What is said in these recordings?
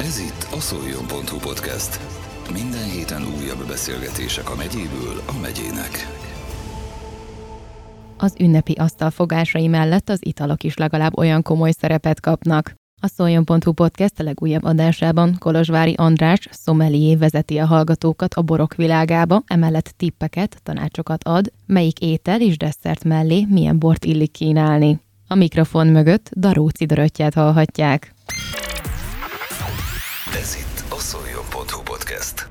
Ez itt a szoljon.hu podcast. Minden héten újabb beszélgetések a megyéből a megyének. Az ünnepi asztalfogásai mellett az italok is legalább olyan komoly szerepet kapnak. A Szoljon.hu podcast a legújabb adásában Kolozsvári András szomelié vezeti a hallgatókat a borok világába, emellett tippeket, tanácsokat ad, melyik étel és desszert mellé milyen bort illik kínálni. A mikrofon mögött Daróci Döröttyát hallhatják. Ez itt a szoljon.hu podcast.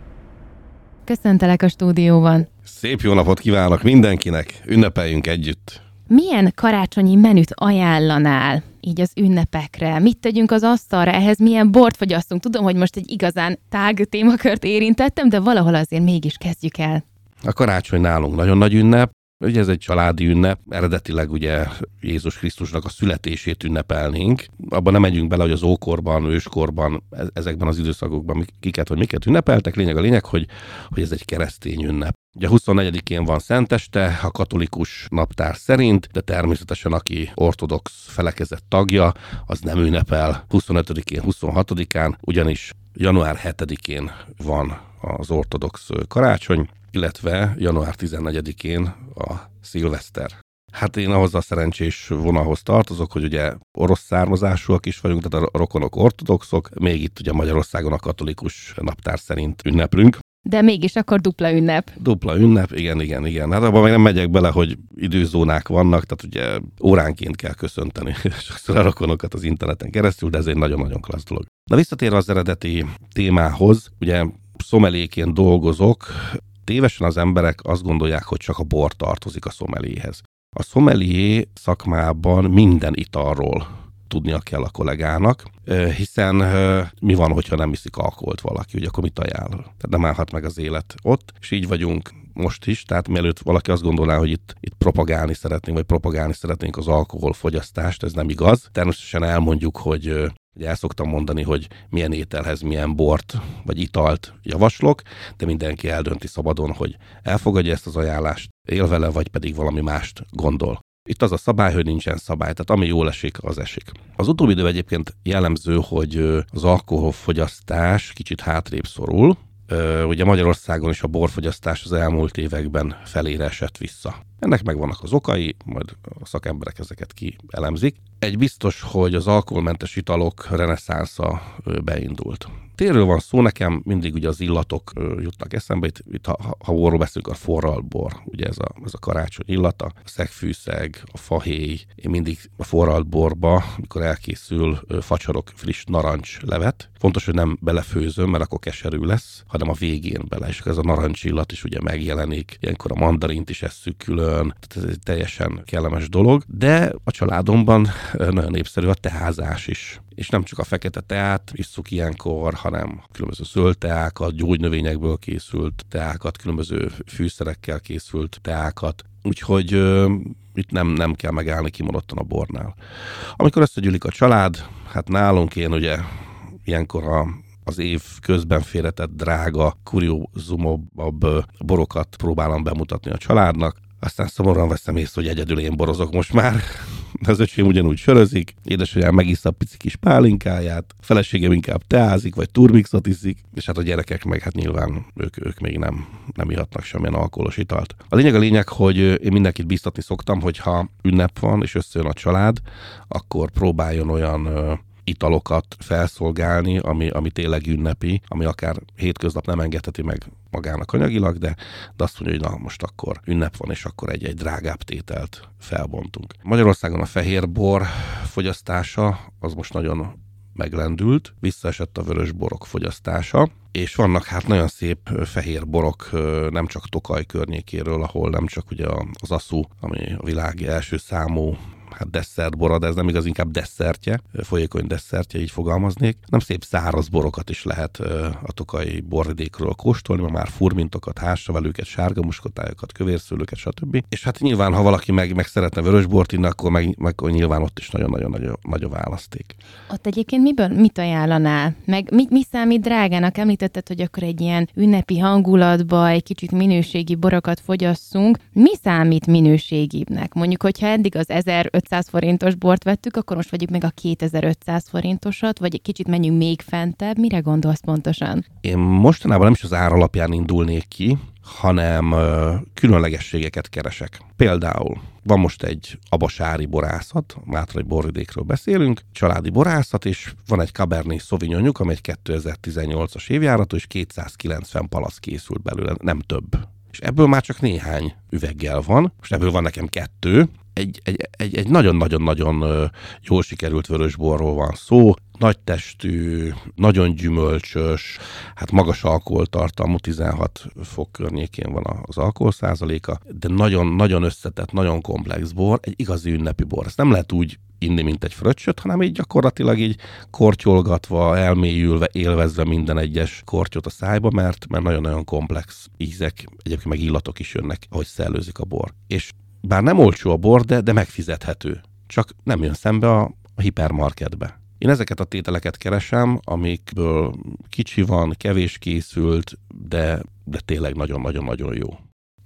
Köszöntelek a stúdióban. Szép jó napot kívánok mindenkinek, ünnepeljünk együtt. Milyen karácsonyi menüt ajánlanál így az ünnepekre? Mit tegyünk az asztalra? Ehhez milyen bort fogyasztunk? Tudom, hogy most egy igazán tág témakört érintettem, de valahol azért mégis kezdjük el. A karácsony nálunk nagyon nagy ünnep, Ugye ez egy családi ünnep, eredetileg ugye Jézus Krisztusnak a születését ünnepelnénk. Abban nem megyünk bele, hogy az ókorban, őskorban, e- ezekben az időszakokban kiket vagy miket ünnepeltek. Lényeg a lényeg, hogy, hogy ez egy keresztény ünnep. Ugye 24-én van Szenteste, a katolikus naptár szerint, de természetesen aki ortodox felekezett tagja, az nem ünnepel 25-én, 26-án, ugyanis január 7-én van az ortodox karácsony, illetve január 14-én a szilveszter. Hát én ahhoz a szerencsés vonalhoz tartozok, hogy ugye orosz származásúak is vagyunk, tehát a rokonok ortodoxok, még itt ugye Magyarországon a katolikus naptár szerint ünneplünk. De mégis akkor dupla ünnep. Dupla ünnep, igen, igen, igen. Hát abban még nem megyek bele, hogy időzónák vannak, tehát ugye óránként kell köszönteni sokszor a rokonokat az interneten keresztül, de ez egy nagyon-nagyon klassz dolog. Na visszatérve az eredeti témához, ugye szomeléként dolgozok, tévesen az emberek azt gondolják, hogy csak a bor tartozik a szomeléhez. A szomelié szakmában minden italról tudnia kell a kollégának, hiszen mi van, hogyha nem iszik alkoholt valaki, ugye akkor mit ajánl? Tehát nem állhat meg az élet ott, és így vagyunk most is, tehát mielőtt valaki azt gondolná, hogy itt, itt propagálni szeretnénk, vagy propagálni szeretnénk az alkoholfogyasztást, ez nem igaz. Természetesen elmondjuk, hogy Ugye el szoktam mondani, hogy milyen ételhez milyen bort vagy italt javaslok, de mindenki eldönti szabadon, hogy elfogadja ezt az ajánlást, él vele, vagy pedig valami mást gondol. Itt az a szabály, hogy nincsen szabály, tehát ami jól esik, az esik. Az utóbbi idő egyébként jellemző, hogy az alkoholfogyasztás kicsit hátrébb szorul, ugye Magyarországon is a borfogyasztás az elmúlt években felére esett vissza. Ennek megvannak az okai, majd a szakemberek ezeket kielemzik. Egy biztos, hogy az alkoholmentes italok reneszánsza beindult. Térről van szó, nekem mindig ugye az illatok jutnak eszembe, itt, itt ha, ha borról beszélünk, a forralt bor, ugye ez a, ez a karácsony illata, a szegfűszeg, a fahéj, én mindig a forralt borba, mikor elkészül, facsarok friss narancs levet. Fontos, hogy nem belefőzöm, mert akkor keserű lesz, hanem a végén bele, és ez a narancs illat is ugye megjelenik, ilyenkor a mandarint is esszük külön, tehát ez egy teljesen kellemes dolog, de a családomban nagyon népszerű a teházás is és nem csak a fekete teát isszuk ilyenkor, hanem különböző zöld teákat, gyógynövényekből készült teákat, különböző fűszerekkel készült teákat. Úgyhogy uh, itt nem, nem kell megállni kimondottan a bornál. Amikor összegyűlik a család, hát nálunk én ugye ilyenkor a az év közben félretett drága, kuriózumosabb borokat próbálom bemutatni a családnak. Aztán szomorúan veszem észre, hogy egyedül én borozok most már, az öcsém ugyanúgy sörözik, édesanyám megissza a pici kis pálinkáját, a feleségem inkább teázik, vagy turmixot iszik, és hát a gyerekek meg hát nyilván ők, ők még nem, nem ihatnak semmilyen alkoholos italt. A lényeg a lényeg, hogy én mindenkit biztatni szoktam, hogy ha ünnep van, és összejön a család, akkor próbáljon olyan italokat felszolgálni, ami, ami tényleg ünnepi, ami akár hétköznap nem engedheti meg magának anyagilag, de, de azt mondja, hogy na most akkor ünnep van, és akkor egy-egy drágább tételt felbontunk. Magyarországon a fehér bor fogyasztása az most nagyon meglendült, visszaesett a vörös borok fogyasztása, és vannak hát nagyon szép fehér borok, nem csak Tokaj környékéről, ahol nem csak ugye az Aszú, ami a világ első számú hát desszert bora, de ez nem igaz, inkább desszertje, folyékony desszertje, így fogalmaznék. Nem szép száraz borokat is lehet a tokai borvidékről kóstolni, mert már furmintokat, házsavelőket, sárga muskotályokat, kövérszőlőket, stb. És hát nyilván, ha valaki meg, meg szeretne vörösbort inni, akkor meg, meg nyilván ott is nagyon-nagyon nagy, nagy a választék. Ott egyébként miből, mit ajánlanál? Meg mi, mi számít drágának? Említetted, hogy akkor egy ilyen ünnepi hangulatba egy kicsit minőségi borokat fogyasszunk. Mi számít minőségibbnek? Mondjuk, hogyha eddig az 1000 1500 forintos bort vettük, akkor most vegyük meg a 2500 forintosat, vagy egy kicsit menjünk még fentebb. Mire gondolsz pontosan? Én mostanában nem is az ár alapján indulnék ki, hanem ö, különlegességeket keresek. Például van most egy abasári borászat, Mátrai borvidékről beszélünk, családi borászat, és van egy Cabernet Sauvignonjuk, ami egy 2018-as évjáratú, és 290 palasz készült belőle, nem több. És ebből már csak néhány üveggel van, most ebből van nekem kettő, egy, egy, egy, egy nagyon-nagyon-nagyon jól sikerült vörösborról van szó, nagy testű, nagyon gyümölcsös, hát magas alkoholtartalmú, 16 fok környékén van az alkohol százaléka, de nagyon-nagyon összetett, nagyon komplex bor, egy igazi ünnepi bor. Ezt nem lehet úgy inni, mint egy fröccsöt, hanem így gyakorlatilag így kortyolgatva, elmélyülve, élvezve minden egyes kortyot a szájba, mert, mert nagyon-nagyon komplex ízek, egyébként meg illatok is jönnek, ahogy szellőzik a bor. És bár nem olcsó a bor, de, de megfizethető. Csak nem jön szembe a, a hipermarketbe. Én ezeket a tételeket keresem, amikből kicsi van, kevés készült, de, de tényleg nagyon-nagyon-nagyon jó.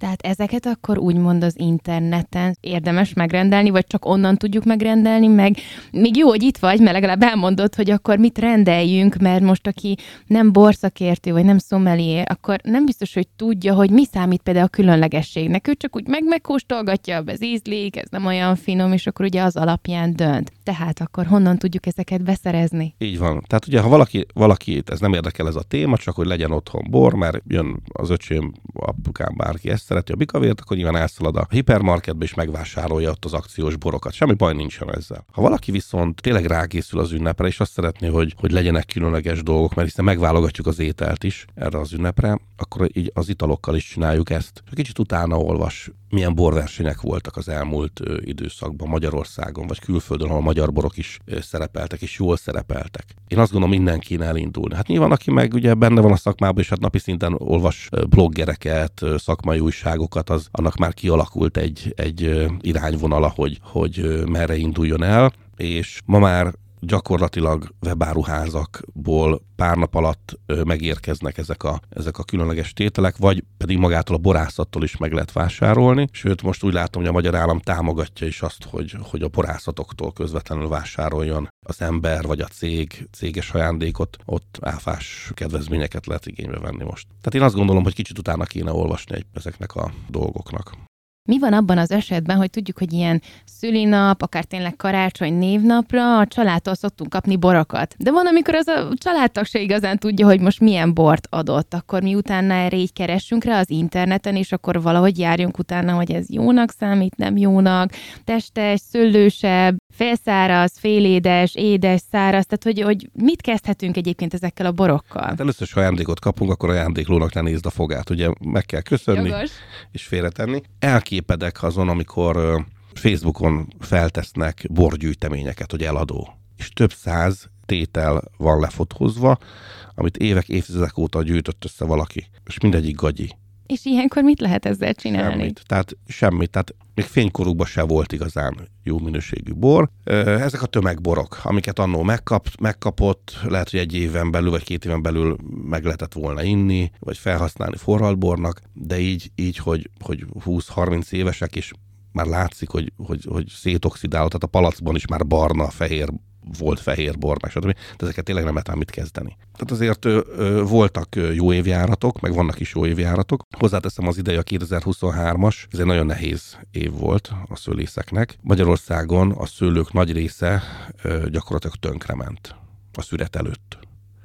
Tehát ezeket akkor úgymond az interneten érdemes megrendelni, vagy csak onnan tudjuk megrendelni, meg még jó, hogy itt vagy, mert legalább elmondod, hogy akkor mit rendeljünk, mert most aki nem borszakértő, vagy nem szomelié, akkor nem biztos, hogy tudja, hogy mi számít például a különlegességnek. Ő csak úgy meg megkóstolgatja, ez ízlik, ez nem olyan finom, és akkor ugye az alapján dönt. Tehát akkor honnan tudjuk ezeket beszerezni? Így van. Tehát ugye, ha valaki, valaki ez nem érdekel ez a téma, csak hogy legyen otthon bor, mert jön az öcsém, apukám, bárki ezt szereti a bikavért, akkor nyilván elszalad a hipermarketbe és megvásárolja ott az akciós borokat. Semmi baj nincsen ezzel. Ha valaki viszont tényleg rákészül az ünnepre, és azt szeretné, hogy, hogy legyenek különleges dolgok, mert hiszen megválogatjuk az ételt is erre az ünnepre, akkor így az italokkal is csináljuk ezt. Kicsit utána olvas, milyen borversenyek voltak az elmúlt időszakban Magyarországon, vagy külföldön, ahol magyar borok is szerepeltek, és jól szerepeltek. Én azt gondolom, mindenki kéne elindulni. Hát nyilván, aki meg ugye benne van a szakmában, és hát napi szinten olvas bloggereket, szakmai újságokat, az annak már kialakult egy, egy irányvonala, hogy, hogy merre induljon el, és ma már gyakorlatilag webáruházakból pár nap alatt megérkeznek ezek a, ezek a különleges tételek, vagy pedig magától a borászattól is meg lehet vásárolni. Sőt, most úgy látom, hogy a magyar állam támogatja is azt, hogy, hogy a borászatoktól közvetlenül vásároljon az ember vagy a cég, céges ajándékot, ott áfás kedvezményeket lehet igénybe venni most. Tehát én azt gondolom, hogy kicsit utána kéne olvasni ezeknek a dolgoknak. Mi van abban az esetben, hogy tudjuk, hogy ilyen szülinap, akár tényleg karácsony névnapra a családtól szoktunk kapni borokat. De van, amikor az a családtag se igazán tudja, hogy most milyen bort adott. Akkor mi utána erre így keressünk rá az interneten, és akkor valahogy járjunk utána, hogy ez jónak számít, nem jónak, testes, szőlősebb, félszáraz, félédes, édes, száraz, tehát hogy, hogy mit kezdhetünk egyébként ezekkel a borokkal? Hát először is, ha ajándékot kapunk, akkor ajándéklónak ne nézd a fogát, ugye meg kell köszönni Jogos. és félretenni. Elképedek azon, amikor Facebookon feltesznek borgyűjteményeket, hogy eladó, és több száz tétel van lefotózva, amit évek, évtizedek óta gyűjtött össze valaki, és mindegyik gagyi. És ilyenkor mit lehet ezzel csinálni? Semmit. Tehát semmit. Tehát még fénykorukban se volt igazán jó minőségű bor. Ezek a tömegborok, amiket annó megkap, megkapott, lehet, hogy egy éven belül, vagy két éven belül meg lehetett volna inni, vagy felhasználni forralbornak, de így, így hogy, hogy 20-30 évesek, és már látszik, hogy, hogy, hogy szétoxidáló, tehát a palacban is már barna, fehér volt fehér bor, meg stb. De ezeket tényleg nem lehet mit kezdeni. Tehát azért ö, ö, voltak jó évjáratok, meg vannak is jó évjáratok. Hozzáteszem az ideje a 2023-as, ez egy nagyon nehéz év volt a szőlészeknek. Magyarországon a szőlők nagy része ö, gyakorlatilag tönkrement a szüret előtt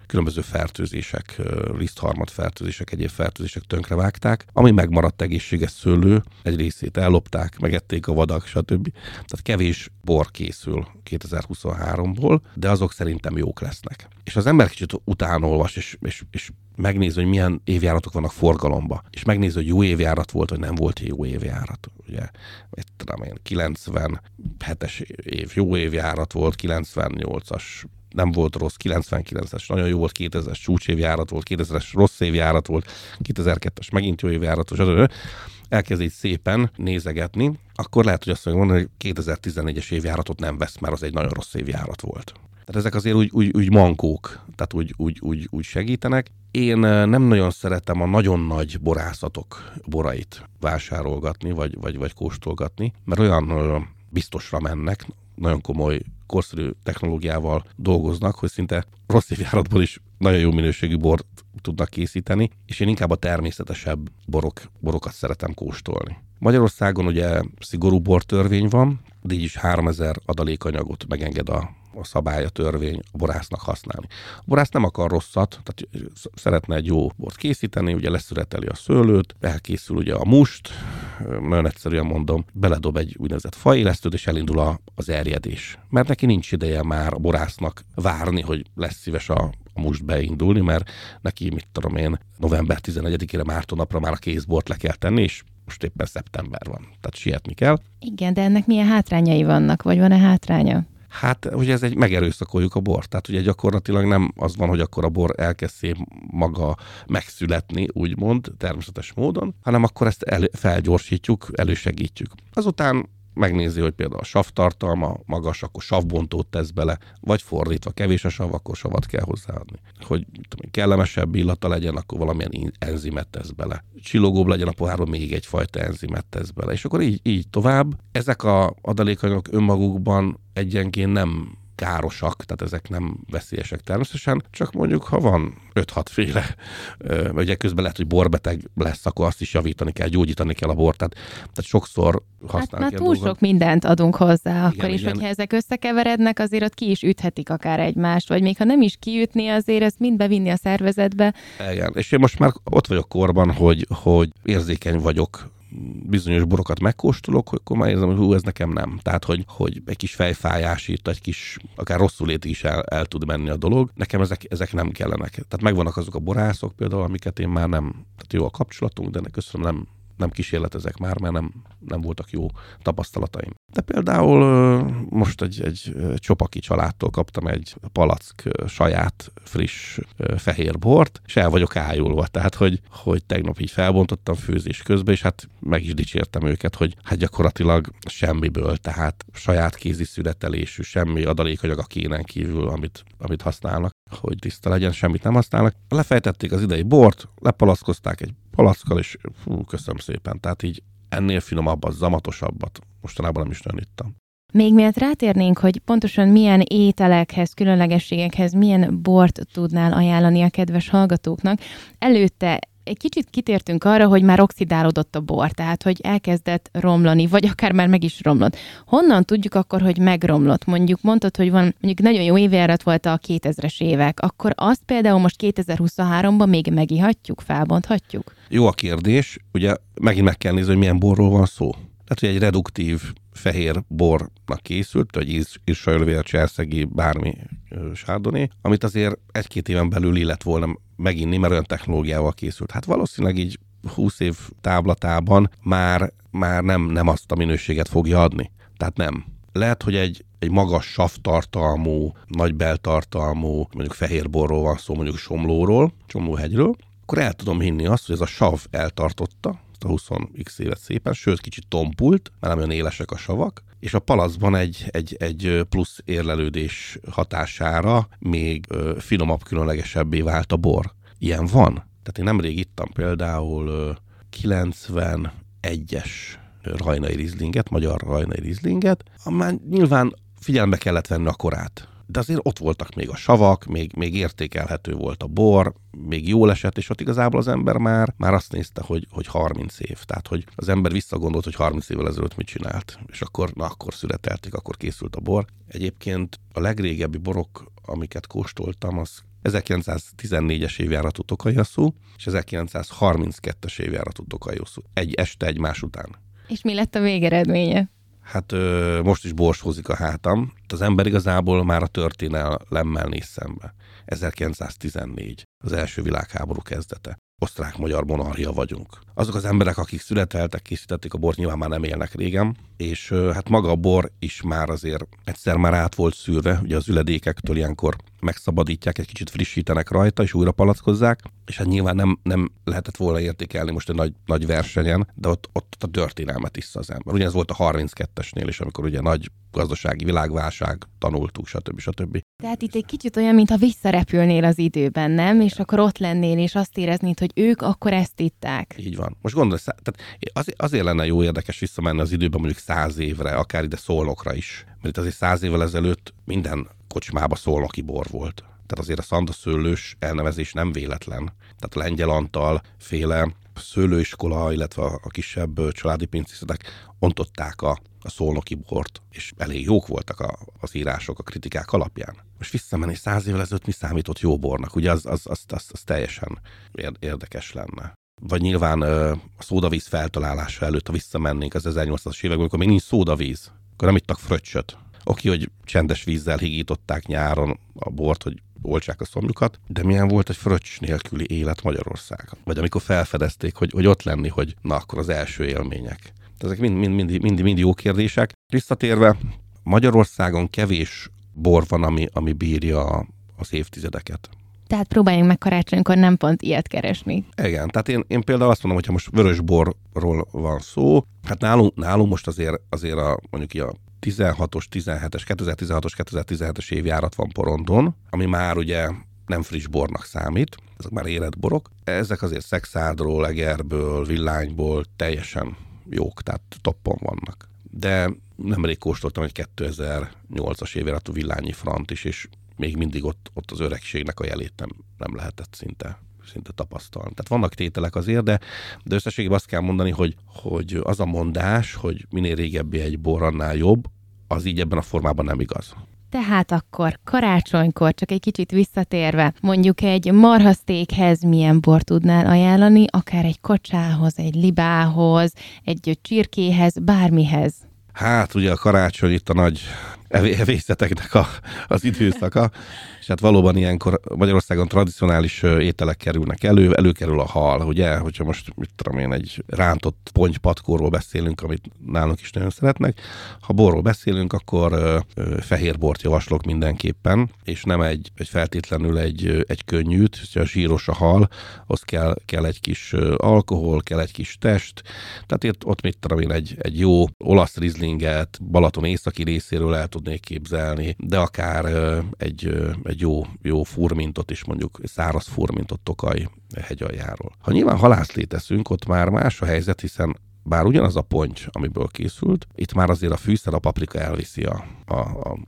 különböző fertőzések, ö, lisztharmad fertőzések, egyéb fertőzések tönkrevágták. Ami megmaradt egészséges szőlő, egy részét ellopták, megették a vadak, stb. Tehát kevés bor készül 2023-ból, de azok szerintem jók lesznek. És az ember kicsit utánolvas, és, és, és megnézi, hogy milyen évjáratok vannak forgalomba, és megnézi, hogy jó évjárat volt, vagy nem volt jó évjárat. Ugye, mit tudom én, 97-es év jó évjárat volt, 98-as nem volt rossz, 99-es nagyon jó volt, 2000-es csúcsévjárat volt, 2000-es rossz évjárat volt, 2002-es megint jó évjárat, stb. Elkezd így szépen nézegetni, akkor lehet, hogy azt mondani, hogy 2014-es évjáratot nem vesz, mert az egy nagyon rossz évjárat volt. Tehát ezek azért úgy, úgy, úgy mankók, tehát úgy, úgy, úgy, úgy segítenek. Én nem nagyon szeretem a nagyon nagy borászatok borait vásárolgatni, vagy, vagy, vagy kóstolgatni, mert olyan biztosra mennek, nagyon komoly korszerű technológiával dolgoznak, hogy szinte rossz évjáratból is nagyon jó minőségű bort tudnak készíteni, és én inkább a természetesebb borok, borokat szeretem kóstolni. Magyarországon ugye szigorú bortörvény van, de így is 3000 adalékanyagot megenged a a szabály, a törvény a borásznak használni. A borász nem akar rosszat, tehát szeretne egy jó bort készíteni, ugye leszüreteli a szőlőt, elkészül ugye a must, nagyon egyszerűen mondom, beledob egy úgynevezett faélesztőt, és elindul a, az erjedés. Mert neki nincs ideje már a borásznak várni, hogy lesz szíves a, a must beindulni, mert neki, mit tudom én, november 11-ére Márton napra már a kézbort le kell tenni, és most éppen szeptember van, tehát sietni kell. Igen, de ennek milyen hátrányai vannak, vagy van-e hátránya? Hát, hogy ez egy megerőszakoljuk a bort. Tehát ugye gyakorlatilag nem az van, hogy akkor a bor elkezd maga megszületni, úgymond, természetes módon, hanem akkor ezt el, felgyorsítjuk, elősegítjük. Azután megnézi, hogy például a sav tartalma magas, akkor savbontót tesz bele, vagy fordítva, kevés a sav, akkor savat kell hozzáadni. Hogy tudom, kellemesebb illata legyen, akkor valamilyen enzimet tesz bele. Csillogóbb legyen a pohárban, még egyfajta enzimet tesz bele. És akkor így, így tovább. Ezek a adalékanyagok önmagukban egyenként nem károsak, tehát ezek nem veszélyesek természetesen, csak mondjuk, ha van 5-6 féle, ugye közben lehet, hogy borbeteg lesz, akkor azt is javítani kell, gyógyítani kell a bort, tehát, tehát sokszor használni hát, kell túl dolgot. sok mindent adunk hozzá, igen, akkor is, igen. hogyha ezek összekeverednek, azért ott ki is üthetik akár egymást, vagy még ha nem is kiütni, azért ezt mind bevinni a szervezetbe. Igen, és én most már ott vagyok korban, hogy, hogy érzékeny vagyok bizonyos borokat megkóstolok, akkor már érzem, hogy hú, ez nekem nem. Tehát, hogy, hogy egy kis fejfájás itt, egy kis, akár rosszul lét is el, el tud menni a dolog. Nekem ezek, ezek nem kellenek. Tehát megvannak azok a borászok például, amiket én már nem, tehát jó a kapcsolatunk, de köszönöm, nem, nem kísérletezek már, mert nem, nem voltak jó tapasztalataim. De például most egy, egy csopaki családtól kaptam egy palack saját friss fehér bort, és el vagyok ájulva. Tehát, hogy, hogy tegnap így felbontottam főzés közben, és hát meg is dicsértem őket, hogy hát gyakorlatilag semmiből, tehát saját kézi születelésű, semmi adalékanyag a kénen kívül, amit, amit használnak, hogy tiszta legyen, semmit nem használnak. Lefejtették az idei bort, lepalackozták egy palackkal, és fú, köszönöm szépen. Tehát így ennél finomabbat, zamatosabbat mostanában nem is nagyon ittam. Még miatt rátérnénk, hogy pontosan milyen ételekhez, különlegességekhez, milyen bort tudnál ajánlani a kedves hallgatóknak, előtte egy kicsit kitértünk arra, hogy már oxidálódott a bor, tehát hogy elkezdett romlani, vagy akár már meg is romlott. Honnan tudjuk akkor, hogy megromlott? Mondjuk mondtad, hogy van, mondjuk nagyon jó évjárat volt a 2000-es évek, akkor azt például most 2023-ban még megihatjuk, felbonthatjuk? Jó a kérdés, ugye megint meg kell nézni, hogy milyen borról van szó. Tehát, hogy egy reduktív fehér bornak készült, vagy Israelvér, Cserszegi, bármi sárdoné, amit azért egy-két éven belül illet volna meginni, mert olyan technológiával készült. Hát valószínűleg így 20 év táblatában már, már nem, nem azt a minőséget fogja adni. Tehát nem. Lehet, hogy egy, egy magas savtartalmú, nagy beltartalmú, mondjuk fehérborról van szó, mondjuk Somlóról, Somlóhegyről, akkor el tudom hinni azt, hogy ez a sav eltartotta, a 20x évet szépen, sőt kicsit tompult, mert nem olyan élesek a savak, és a palacban egy, egy, egy plusz érlelődés hatására még finomabb, különlegesebbé vált a bor. Ilyen van. Tehát én nemrég ittam például 91-es rajnai rizlinget, magyar rajnai rizlinget, amely nyilván figyelembe kellett venni a korát de azért ott voltak még a savak, még, még értékelhető volt a bor, még jól esett, és ott igazából az ember már, már azt nézte, hogy, hogy 30 év. Tehát, hogy az ember visszagondolt, hogy 30 évvel ezelőtt mit csinált. És akkor, na, akkor születelték, akkor készült a bor. Egyébként a legrégebbi borok, amiket kóstoltam, az 1914-es évjáratú Tokajasszú, és 1932-es évjáratú Tokajasszú. Egy este egymás után. És mi lett a végeredménye? Hát ö, most is borsózik a hátam. Az ember igazából már a történelemmel néz szembe. 1914, az első világháború kezdete. Osztrák-magyar monarchia vagyunk. Azok az emberek, akik születeltek, készítették a bort, nyilván már nem élnek régen, és ö, hát maga a bor is már azért egyszer már át volt szűrve, ugye az üledékektől ilyenkor megszabadítják, egy kicsit frissítenek rajta, és újra palackozzák, és hát nyilván nem, nem lehetett volna értékelni most egy nagy, nagy versenyen, de ott, ott a történelmet is az ember. Ugyanez volt a 32-esnél is, amikor ugye nagy gazdasági világválság, tanultuk, stb. stb. Tehát itt egy kicsit olyan, mintha visszarepülnél az időben, nem? És akkor ott lennél, és azt éreznéd, hogy ők akkor ezt itták. Így van. Most gondolj, tehát azért, azért lenne jó érdekes visszamenni az időben mondjuk száz évre, akár ide szólnokra is. Mert azért száz évvel ezelőtt minden kocsmába szólnoki bor volt. Tehát azért a szandaszőlős elnevezés nem véletlen. Tehát a Lengyel Antal féle szőlőiskola, illetve a kisebb családi pincészetek ontották a, a szolnoki bort, és elég jók voltak a, az írások, a kritikák alapján. Most visszamenni száz évvel ezelőtt mi számított jó bornak, ugye az, az, az, az, az teljesen érdekes lenne. Vagy nyilván a szódavíz feltalálása előtt, ha visszamennénk az 1800-as években, amikor még nincs szódavíz, akkor nem ittak fröccsöt. Oké, hogy csendes vízzel higították nyáron a bort, hogy oltsák a szomjukat, de milyen volt egy fröccs nélküli élet Magyarországon? Vagy amikor felfedezték, hogy, hogy ott lenni, hogy na akkor az első élmények. Ezek mind, mind, mind, mind, mind jó kérdések. Visszatérve, Magyarországon kevés bor van, ami, ami bírja az évtizedeket. Tehát próbáljunk meg karácsonykor nem pont ilyet keresni. Igen, tehát én, én például azt mondom, hogy ha most vörös borról van szó, hát nálunk, nálunk most azért, azért a, mondjuk a 16-os, 17-es, 2016-os, 2017-es évjárat van porondon, ami már ugye nem friss bornak számít, ezek már érett borok. Ezek azért szexádról, egerből, villányból teljesen jók, tehát toppon vannak. De nemrég kóstoltam egy 2008-as évjáratú villányi frant is, és még mindig ott, ott az öregségnek a jelét nem, nem lehetett szinte szinte tapasztalni. Tehát vannak tételek azért, de, de összességében azt kell mondani, hogy, hogy az a mondás, hogy minél régebbi egy bor, annál jobb, az így ebben a formában nem igaz. Tehát akkor karácsonykor, csak egy kicsit visszatérve, mondjuk egy marhasztékhez milyen bor tudnál ajánlani, akár egy kocsához, egy libához, egy csirkéhez, bármihez? Hát ugye a karácsony itt a nagy evészeteknek a, az időszaka, és hát valóban ilyenkor Magyarországon tradicionális ételek kerülnek elő, előkerül a hal, ugye, hogyha most, mit tudom én, egy rántott pontypatkóról beszélünk, amit nálunk is nagyon szeretnek, ha borról beszélünk, akkor fehér bort javaslok mindenképpen, és nem egy, egy feltétlenül egy, egy könnyűt, hogyha zsíros a hal, az kell, kell egy kis alkohol, kell egy kis test, tehát itt, ott mit tudom én, egy, egy jó olasz rizlinget Balaton északi részéről el tudnék képzelni, de akár egy, egy jó, jó furmintot is, mondjuk száraz furmintot Tokaj hegyaljáról. Ha nyilván halászlét teszünk, ott már más a helyzet, hiszen bár ugyanaz a ponty, amiből készült, itt már azért a fűszer, a paprika elviszi a, a,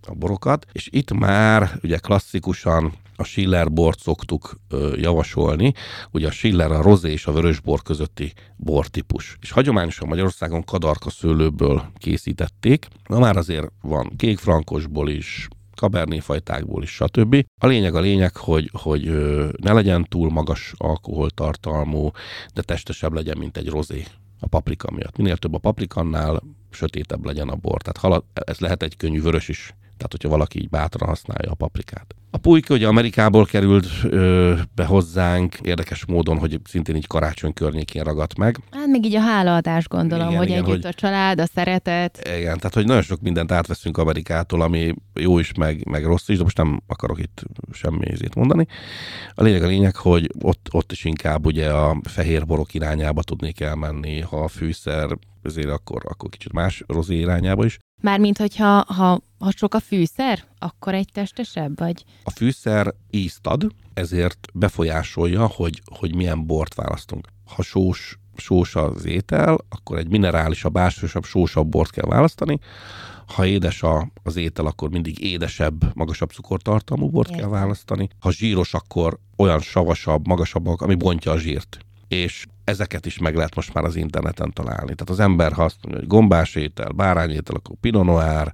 a borokat, és itt már ugye klasszikusan a Schiller bort szoktuk ö, javasolni, ugye a Schiller a rozé és a vörösbor közötti bortípus. És hagyományosan Magyarországon kadarka szőlőből készítették, na már azért van kékfrankosból is, kaberné fajtákból is, stb. A lényeg a lényeg, hogy, hogy ne legyen túl magas alkoholtartalmú, de testesebb legyen, mint egy rozé a paprika miatt. Minél több a paprikannál, sötétebb legyen a bor. Tehát halad, ez lehet egy könnyű vörös is, tehát hogyha valaki így bátran használja a paprikát. A pulyka ugye Amerikából került ö, be hozzánk, érdekes módon, hogy szintén így karácsony környékén ragadt meg. Hát még így a hálaadás gondolom, igen, hogy igen, együtt hogy, a család, a szeretet. Igen, tehát hogy nagyon sok mindent átveszünk Amerikától, ami jó is, meg, meg rossz is, de most nem akarok itt semmi ezért mondani. A lényeg a lényeg, hogy ott, ott is inkább ugye a fehér borok irányába tudnék elmenni, ha a fűszer ezért akkor, akkor kicsit más rozé irányába is. Mármint, hogyha ha, ha sok a fűszer, akkor egy testesebb, vagy? A fűszer ízt ad, ezért befolyásolja, hogy, hogy milyen bort választunk. Ha sós, sós az étel, akkor egy minerálisabb, ásványosabb, sósabb bort kell választani. Ha édes a, az étel, akkor mindig édesebb, magasabb cukortartalmú bort Értem. kell választani. Ha zsíros, akkor olyan savasabb, magasabbak, ami bontja a zsírt. És ezeket is meg lehet most már az interneten találni. Tehát az ember, ha azt mondja, hogy gombás étel, bárányétel, akkor Pinot Noir,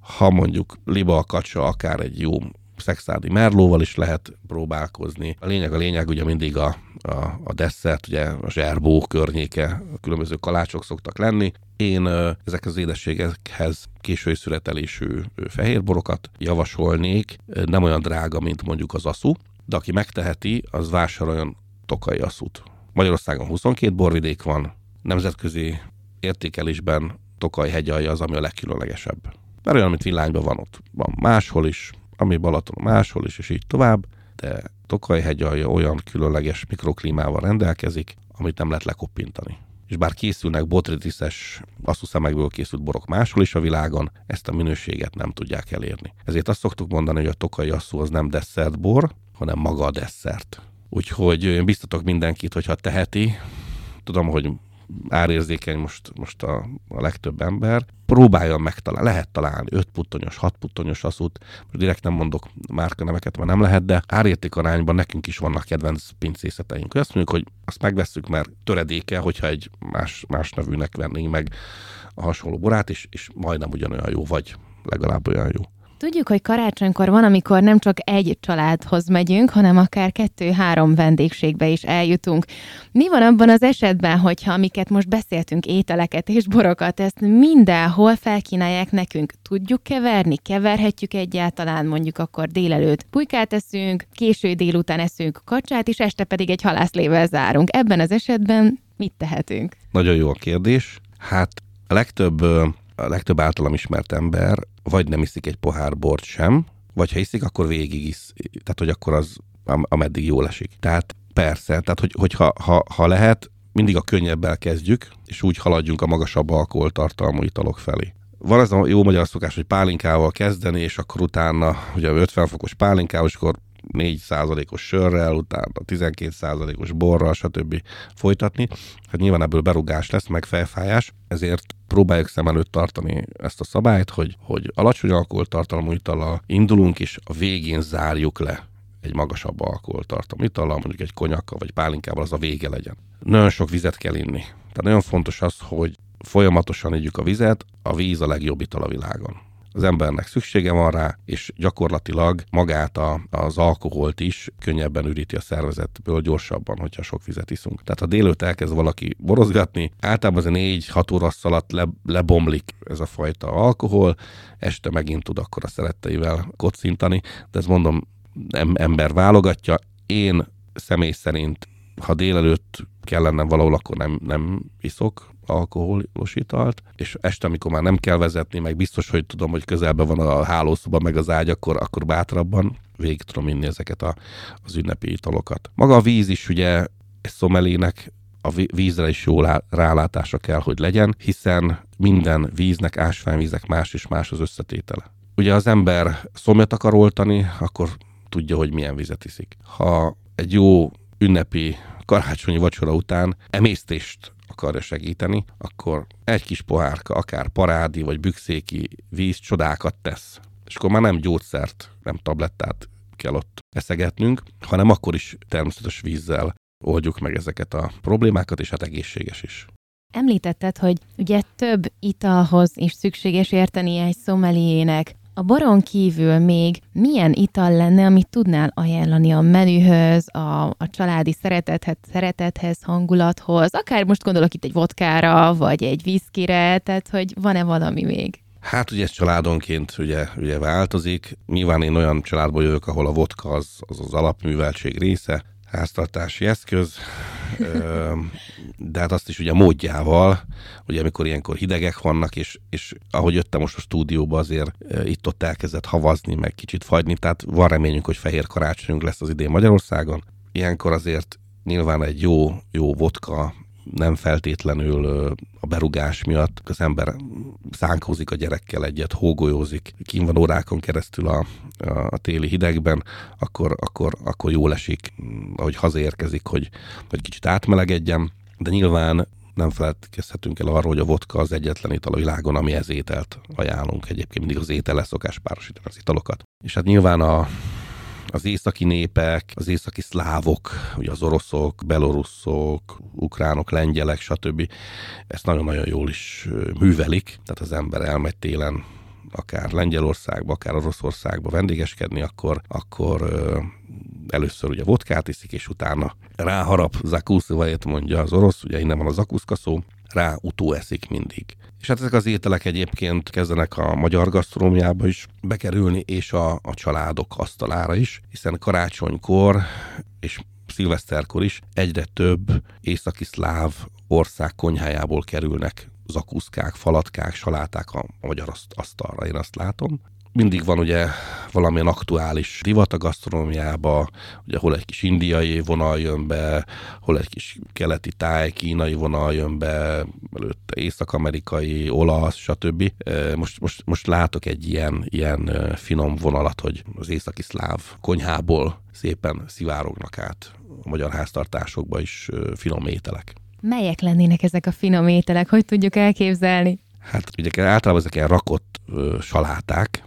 ha mondjuk liba a kacsa, akár egy jó szexádi merlóval is lehet próbálkozni. A lényeg a lényeg ugye mindig a, a, a desszert, ugye a zserbó környéke, a különböző kalácsok szoktak lenni. Én ezek az édességekhez késői születelésű fehérborokat javasolnék, nem olyan drága, mint mondjuk az aszú, de aki megteheti, az vásároljon tokai aszút. Magyarországon 22 borvidék van, nemzetközi értékelésben Tokaj hegyalja az, ami a legkülönlegesebb. Mert olyan, mint villányban van ott. Van máshol is, ami Balaton máshol is, és így tovább, de Tokaj alja olyan különleges mikroklímával rendelkezik, amit nem lehet lekoppintani. És bár készülnek botritiszes asszuszemegből készült borok máshol is a világon, ezt a minőséget nem tudják elérni. Ezért azt szoktuk mondani, hogy a tokai asszú az nem desszertbor, hanem maga a desszert. Úgyhogy biztatok mindenkit, hogyha teheti, tudom, hogy árérzékeny most, most a, a legtöbb ember, próbáljon megtalálni, lehet találni 5 puttonyos, 6 puttonyos aszút, most direkt nem mondok márka neveket, mert nem lehet, de árérték arányban nekünk is vannak kedvenc pincészeteink. Azt mondjuk, hogy azt megveszünk, mert töredéke, hogyha egy más, más nevűnek vennénk meg a hasonló borát, és, és majdnem ugyanolyan jó, vagy legalább olyan jó. Tudjuk, hogy karácsonykor van, amikor nem csak egy családhoz megyünk, hanem akár kettő-három vendégségbe is eljutunk. Mi van abban az esetben, hogyha amiket most beszéltünk, ételeket és borokat, ezt mindenhol felkínálják nekünk? Tudjuk keverni? Keverhetjük egyáltalán mondjuk akkor délelőtt pulykát eszünk, késő délután eszünk kacsát, és este pedig egy halászlével zárunk. Ebben az esetben mit tehetünk? Nagyon jó a kérdés. Hát a legtöbb a legtöbb általam ismert ember vagy nem iszik egy pohár bort sem, vagy ha iszik, akkor végig isz. Tehát, hogy akkor az, ameddig jól esik. Tehát persze, tehát, hogy, hogyha ha, ha lehet, mindig a könnyebbel kezdjük, és úgy haladjunk a magasabb alkoholtartalmú italok felé. Van az a jó magyar szokás, hogy pálinkával kezdeni, és akkor utána, ugye 50 fokos pálinkával, és akkor 4%-os sörrel, utána 12%-os borral, stb. folytatni. Hát nyilván ebből berugás lesz, meg felfájás, ezért próbáljuk szem előtt tartani ezt a szabályt, hogy, hogy alacsony alkoholtartalmú itala indulunk, és a végén zárjuk le egy magasabb alkoholtartalmú itala, mondjuk egy konyakkal vagy pálinkával, az a vége legyen. Nagyon sok vizet kell inni. Tehát nagyon fontos az, hogy folyamatosan együk a vizet, a víz a legjobb ital a világon az embernek szüksége van rá, és gyakorlatilag magát a, az alkoholt is könnyebben üríti a szervezetből gyorsabban, hogyha sok vizet iszunk. Tehát ha délőtt elkezd valaki borozgatni, általában az 4-6 óra alatt le, lebomlik ez a fajta alkohol, este megint tud akkor a szeretteivel kocintani, de ez mondom, ember válogatja. Én személy szerint ha délelőtt kell lennem valahol, akkor nem, nem iszok alkoholos italt, és este, amikor már nem kell vezetni, meg biztos, hogy tudom, hogy közelben van a hálószoba, meg az ágy, akkor, akkor bátrabban végig tudom inni ezeket a, az ünnepi italokat. Maga a víz is ugye egy szomelének a vízre is jó rálátása kell, hogy legyen, hiszen minden víznek, ásványvízek más és más az összetétele. Ugye az ember szomjat akar oltani, akkor tudja, hogy milyen vizet iszik. Ha egy jó ünnepi karácsonyi vacsora után emésztést akarja segíteni, akkor egy kis pohárka, akár parádi vagy bükszéki víz csodákat tesz. És akkor már nem gyógyszert, nem tablettát kell ott eszegetnünk, hanem akkor is természetes vízzel oldjuk meg ezeket a problémákat, és hát egészséges is. Említetted, hogy ugye több italhoz is szükséges érteni egy szomeliének. A boron kívül még milyen ital lenne, amit tudnál ajánlani a menühöz, a, a családi szeretethez, szeretethez, hangulathoz? Akár most gondolok itt egy vodkára, vagy egy viszkire, tehát hogy van-e valami még? Hát ugye ez családonként ugye, ugye változik. Nyilván én olyan családból jövök, ahol a vodka az az, az alapműveltség része, háztartási eszköz, de hát azt is ugye módjával, ugye amikor ilyenkor hidegek vannak, és, és ahogy jöttem most a stúdióba, azért itt-ott elkezdett havazni, meg kicsit fagyni, tehát van reményünk, hogy fehér karácsonyunk lesz az idén Magyarországon. Ilyenkor azért nyilván egy jó, jó vodka, nem feltétlenül a berugás miatt az ember szánkózik a gyerekkel egyet, hógolyózik, kín van órákon keresztül a, a téli hidegben, akkor, akkor, akkor jól esik, ahogy hazaérkezik, hogy, hogy kicsit átmelegedjem, de nyilván nem feledkezhetünk el arról, hogy a vodka az egyetlen ital a világon, ami ez ételt ajánlunk. Egyébként mindig az étel szokás párosítani az italokat. És hát nyilván a, az északi népek, az északi szlávok, ugye az oroszok, belorusszok, ukránok, lengyelek, stb. Ezt nagyon-nagyon jól is művelik, tehát az ember elmegy télen akár Lengyelországba, akár Oroszországba vendégeskedni, akkor, akkor először ugye vodkát iszik, és utána ráharap zakuszvajét mondja az orosz, ugye innen van a zakuszka szó, rá utó eszik mindig. És hát ezek az ételek egyébként kezdenek a magyar gasztronómiába is bekerülni, és a, a családok asztalára is, hiszen karácsonykor és szilveszterkor is egyre több északi szláv ország konyhájából kerülnek zakuszkák, falatkák, saláták a, magyar asztalra, én azt látom. Mindig van ugye valamilyen aktuális divat a gasztronómiába, ugye hol egy kis indiai vonal jön be, hol egy kis keleti táj, kínai vonal jön be, előtte észak-amerikai, olasz, stb. Most, most, most látok egy ilyen, ilyen finom vonalat, hogy az északi szláv konyhából szépen szivárognak át a magyar háztartásokba is finom ételek. Melyek lennének ezek a finom ételek? Hogy tudjuk elképzelni? Hát ugye általában ezek ilyen rakott ö, saláták,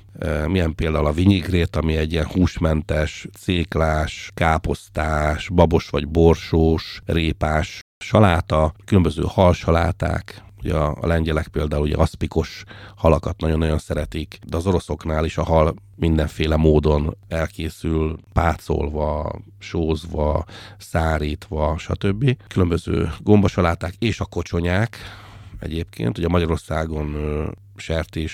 milyen például a vinyigrét, ami egy ilyen húsmentes, céklás, káposztás, babos vagy borsós, répás saláta, különböző halsaláták, Ugye a, a lengyelek például ugye aszpikos halakat nagyon-nagyon szeretik, de az oroszoknál is a hal mindenféle módon elkészül, pácolva, sózva, szárítva, stb. Különböző gombasaláták és a kocsonyák, egyébként. Ugye Magyarországon sertés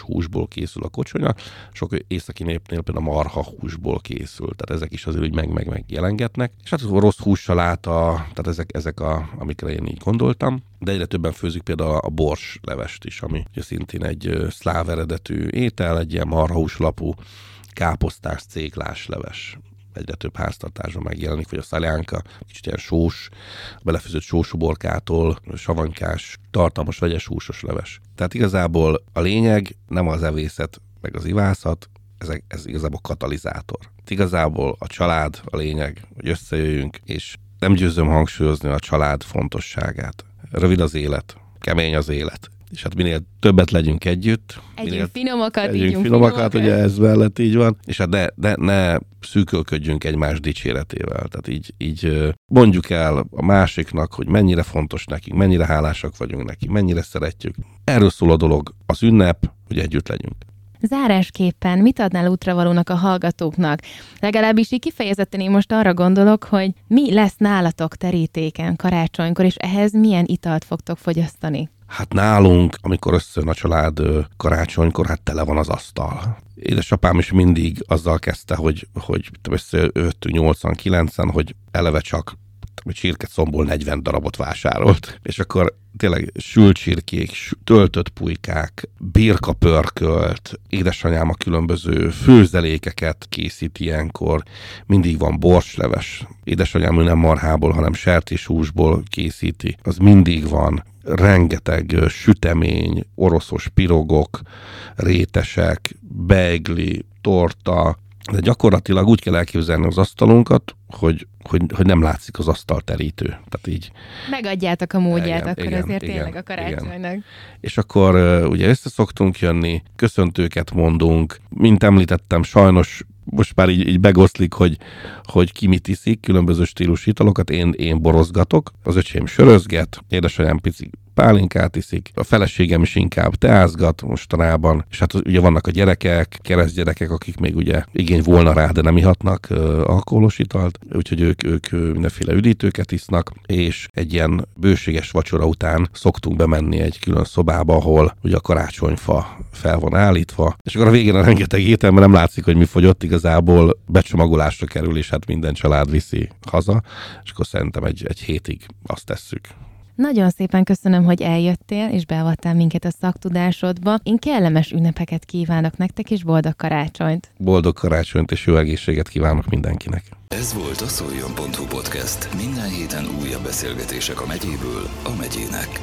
húsból készül a kocsonya, sok északi népnél például a marha húsból készül, tehát ezek is azért úgy meg, meg, meg jelengetnek. És hát rossz hússaláta, tehát ezek, ezek a, amikre én így gondoltam, de egyre többen főzik például a bors levest is, ami ugye szintén egy szláv eredetű étel, egy ilyen marhahúslapú káposztás, céklás leves egyre több háztartásban megjelenik, vagy a szaljánka, kicsit ilyen sós, belefőzött sósuborkától, savankás, tartalmas, vegyes húsos leves. Tehát igazából a lényeg nem az evészet, meg az ivászat, ez, ez igazából katalizátor. Igazából a család a lényeg, hogy összejöjjünk, és nem győzöm hangsúlyozni a család fontosságát. Rövid az élet, kemény az élet és hát minél többet legyünk együtt. Együnk minél finomakat, együnk finomakat, finomakat, ugye ez mellett így van, és hát ne, ne, ne szűkölködjünk egymás dicséretével. Tehát így, így mondjuk el a másiknak, hogy mennyire fontos nekünk, mennyire hálásak vagyunk neki, mennyire szeretjük. Erről szól a dolog, az ünnep, hogy együtt legyünk. Zárásképpen mit adnál útravalónak a hallgatóknak? Legalábbis így kifejezetten én most arra gondolok, hogy mi lesz nálatok terítéken karácsonykor, és ehhez milyen italt fogtok fogyasztani? Hát nálunk, amikor összejön a család karácsonykor, hát tele van az asztal. Édesapám is mindig azzal kezdte, hogy, hogy összejöttünk 89-en, hogy eleve csak hogy csirkeszomból 40 darabot vásárolt, és akkor tényleg sült csirkék, töltött pulykák, birka pörkölt, édesanyám a különböző főzelékeket készít ilyenkor, mindig van borsleves, édesanyám nem marhából, hanem sertéshúsból készíti, az mindig van, rengeteg sütemény, oroszos pirogok, rétesek, beigli, torta, de gyakorlatilag úgy kell elképzelni az asztalunkat, hogy, hogy, hogy nem látszik az asztal terítő. Tehát így... Megadjátok a módját, igen, akkor igen, ezért igen, tényleg a karácsonynak. Igen. És akkor ugye össze szoktunk jönni, köszöntőket mondunk, mint említettem, sajnos most már így, így begoszlik, hogy, hogy ki mit iszik, különböző stílus italokat, én, én borozgatok, az öcsém sörözget, édesanyám pici pálinkát iszik, a feleségem is inkább teázgat mostanában, és hát ugye vannak a gyerekek, keresztgyerekek, akik még ugye igény volna rá, de nem ihatnak alkoholos italt, úgyhogy ők, ők mindenféle üdítőket isznak, és egy ilyen bőséges vacsora után szoktunk bemenni egy külön szobába, ahol ugye a karácsonyfa fel van állítva, és akkor a végén a rengeteg étel, mert nem látszik, hogy mi fogyott, igazából becsomagolásra kerül, és hát minden család viszi haza, és akkor szerintem egy, egy hétig azt tesszük. Nagyon szépen köszönöm, hogy eljöttél, és beavattál minket a szaktudásodba. Én kellemes ünnepeket kívánok nektek, és boldog karácsonyt! Boldog karácsonyt, és jó egészséget kívánok mindenkinek! Ez volt a szoljon.hu podcast. Minden héten újabb beszélgetések a megyéből a megyének.